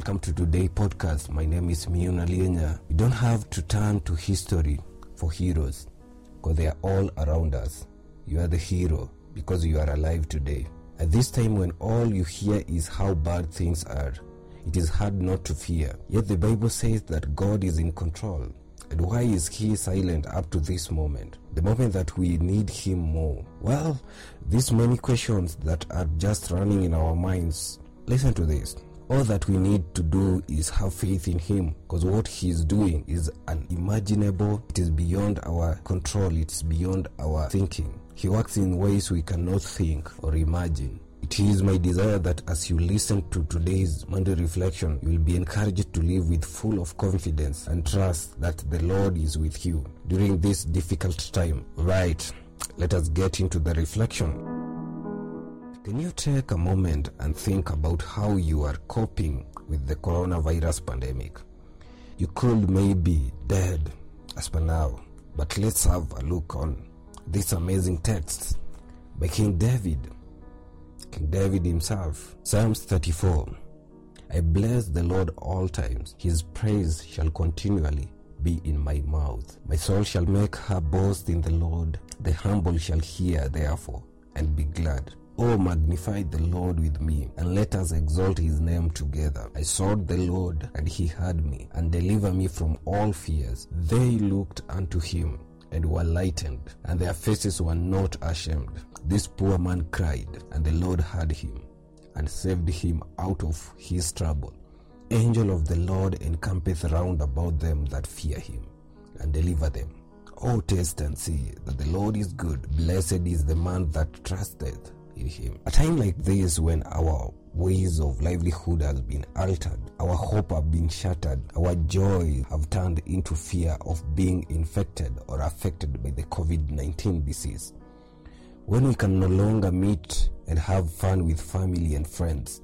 Welcome to today's podcast. My name is Miuna Lienya. You don't have to turn to history for heroes because they are all around us. You are the hero because you are alive today. At this time, when all you hear is how bad things are, it is hard not to fear. Yet the Bible says that God is in control. And why is He silent up to this moment? The moment that we need Him more? Well, these many questions that are just running in our minds. Listen to this. All that we need to do is have faith in Him because what He is doing is unimaginable. It is beyond our control, it's beyond our thinking. He works in ways we cannot think or imagine. It is my desire that as you listen to today's Monday reflection, you will be encouraged to live with full of confidence and trust that the Lord is with you during this difficult time. Right, let us get into the reflection. Can you take a moment and think about how you are coping with the coronavirus pandemic? You could maybe dead as per now, but let's have a look on this amazing text by King David. King David himself. Psalms 34. I bless the Lord all times. His praise shall continually be in my mouth. My soul shall make her boast in the Lord. The humble shall hear therefore and be glad. Oh, magnify the Lord with me, and let us exalt his name together. I sought the Lord, and he heard me, and delivered me from all fears. They looked unto him, and were lightened, and their faces were not ashamed. This poor man cried, and the Lord heard him, and saved him out of his trouble. Angel of the Lord encampeth round about them that fear him, and deliver them. O taste and see that the Lord is good. Blessed is the man that trusteth him. A time like this, when our ways of livelihood has been altered, our hope have been shattered, our joy have turned into fear of being infected or affected by the COVID-19 disease. When we can no longer meet and have fun with family and friends,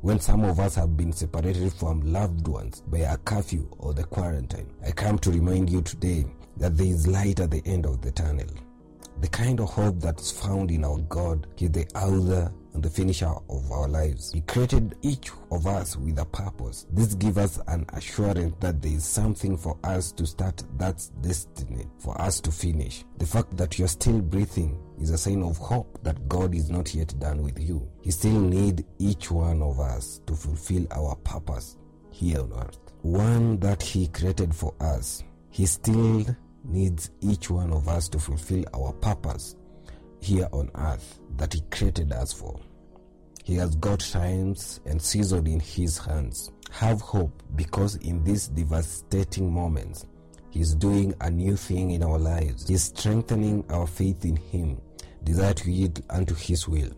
when some of us have been separated from loved ones by a curfew or the quarantine, I come to remind you today that there is light at the end of the tunnel. The kind of hope that's found in our God is the author and the finisher of our lives. He created each of us with a purpose. This gives us an assurance that there is something for us to start that's destiny for us to finish. The fact that you're still breathing is a sign of hope that God is not yet done with you. He still needs each one of us to fulfill our purpose here on earth. One that He created for us. He still needs each one of us to fulfill our purpose here on earth that He created us for. He has got times and seasons in His hands. Have hope because in these devastating moments, He's doing a new thing in our lives. He's strengthening our faith in Him, desire to yield unto His will.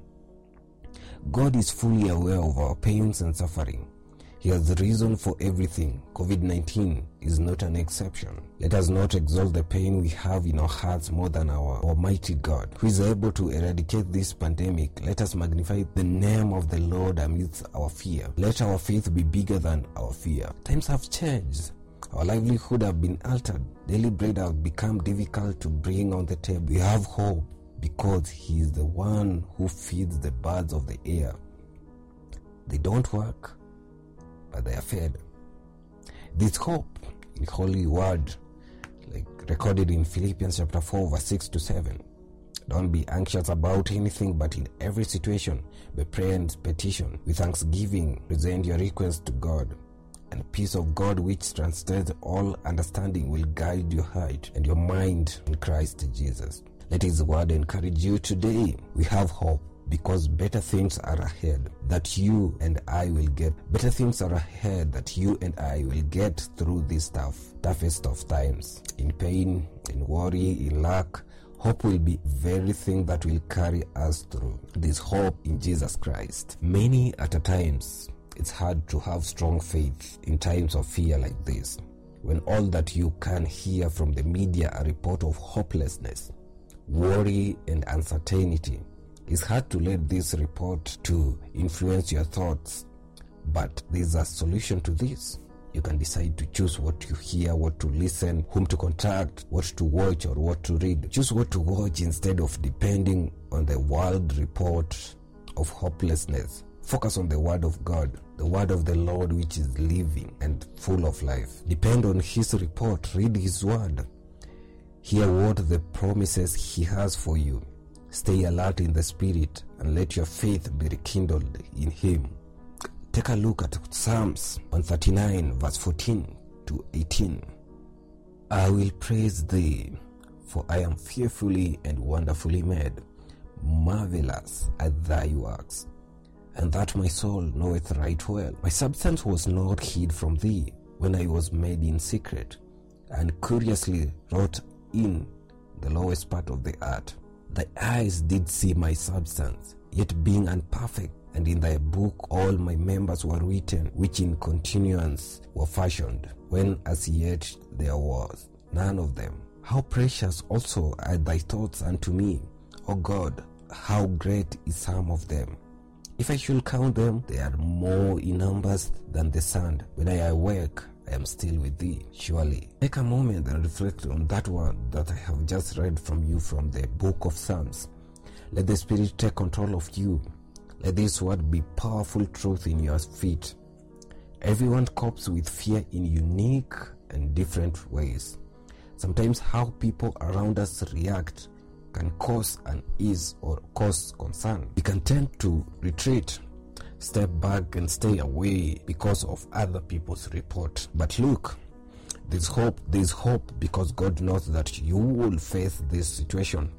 God is fully aware of our pains and suffering. He has the reason for everything. COVID 19 is not an exception. Let us not exalt the pain we have in our hearts more than our Almighty God, who is able to eradicate this pandemic. Let us magnify the name of the Lord amidst our fear. Let our faith be bigger than our fear. Times have changed. Our livelihood have been altered. Daily bread have become difficult to bring on the table. We have hope because He is the one who feeds the birds of the air. They don't work, but they are fed. This hope in Holy Word, like recorded in Philippians chapter 4, verse 6 to 7. Don't be anxious about anything, but in every situation, by prayer and petition, with thanksgiving, present your request to God. And peace of God, which transcends all understanding, will guide your heart and your mind in Christ Jesus. Let His word encourage you today. We have hope because better things are ahead that you and I will get. Better things are ahead that you and I will get through this tough, toughest of times. In pain, in worry, in lack, hope will be very thing that will carry us through. This hope in Jesus Christ. Many at a times, it's hard to have strong faith in times of fear like this. When all that you can hear from the media a report of hopelessness, worry, and uncertainty, it's hard to let this report to influence your thoughts, but there's a solution to this. You can decide to choose what you hear, what to listen, whom to contact, what to watch, or what to read. Choose what to watch instead of depending on the world report of hopelessness Focus on the word of God, the word of the Lord which is living and full of life. Depend on his report, read his word. Hear what the promises he has for you. Stay alert in the spirit and let your faith be rekindled in him. Take a look at Psalms 139, verse 14 to 18. I will praise thee, for I am fearfully and wonderfully made. Marvelous are thy works, and that my soul knoweth right well. My substance was not hid from thee when I was made in secret, and curiously wrought in the lowest part of the earth. Thy eyes did see my substance, yet being unperfect, and in thy book all my members were written, which in continuance were fashioned, when as yet there was none of them. How precious also are thy thoughts unto me, O God, how great is some of them. If I should count them, they are more in numbers than the sand. When I awake, I am still with thee, surely. Take a moment and reflect on that word that I have just read from you from the book of Psalms. Let the Spirit take control of you. Let this word be powerful truth in your feet. Everyone copes with fear in unique and different ways. Sometimes how people around us react can cause unease or cause concern. We can tend to retreat, step back, and stay away because of other people's report. But look, there's hope. There's hope because God knows that you will face this situation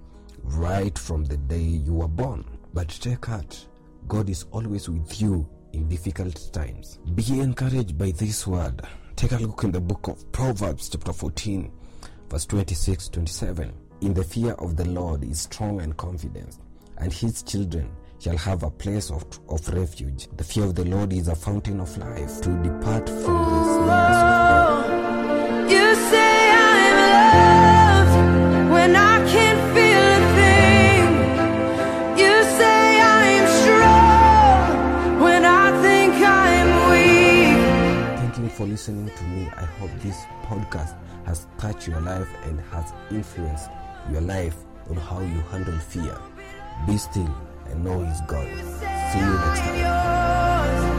right from the day you were born. But take heart, God is always with you in difficult times. Be encouraged by this word. Take a look in the book of Proverbs, chapter 14, verse 26 27. In the fear of the Lord is strong and confidence, and his children shall have a place of, of refuge. The fear of the Lord is a fountain of life to depart from the snares of death. Oh, you say I'm loved when I can't feel a thing. You say I'm strong when I think I'm weak. Thank you for listening to me. I hope this podcast has touched your life and has influenced your life on how you handle fear. Be still and know He's God. See you next time. I.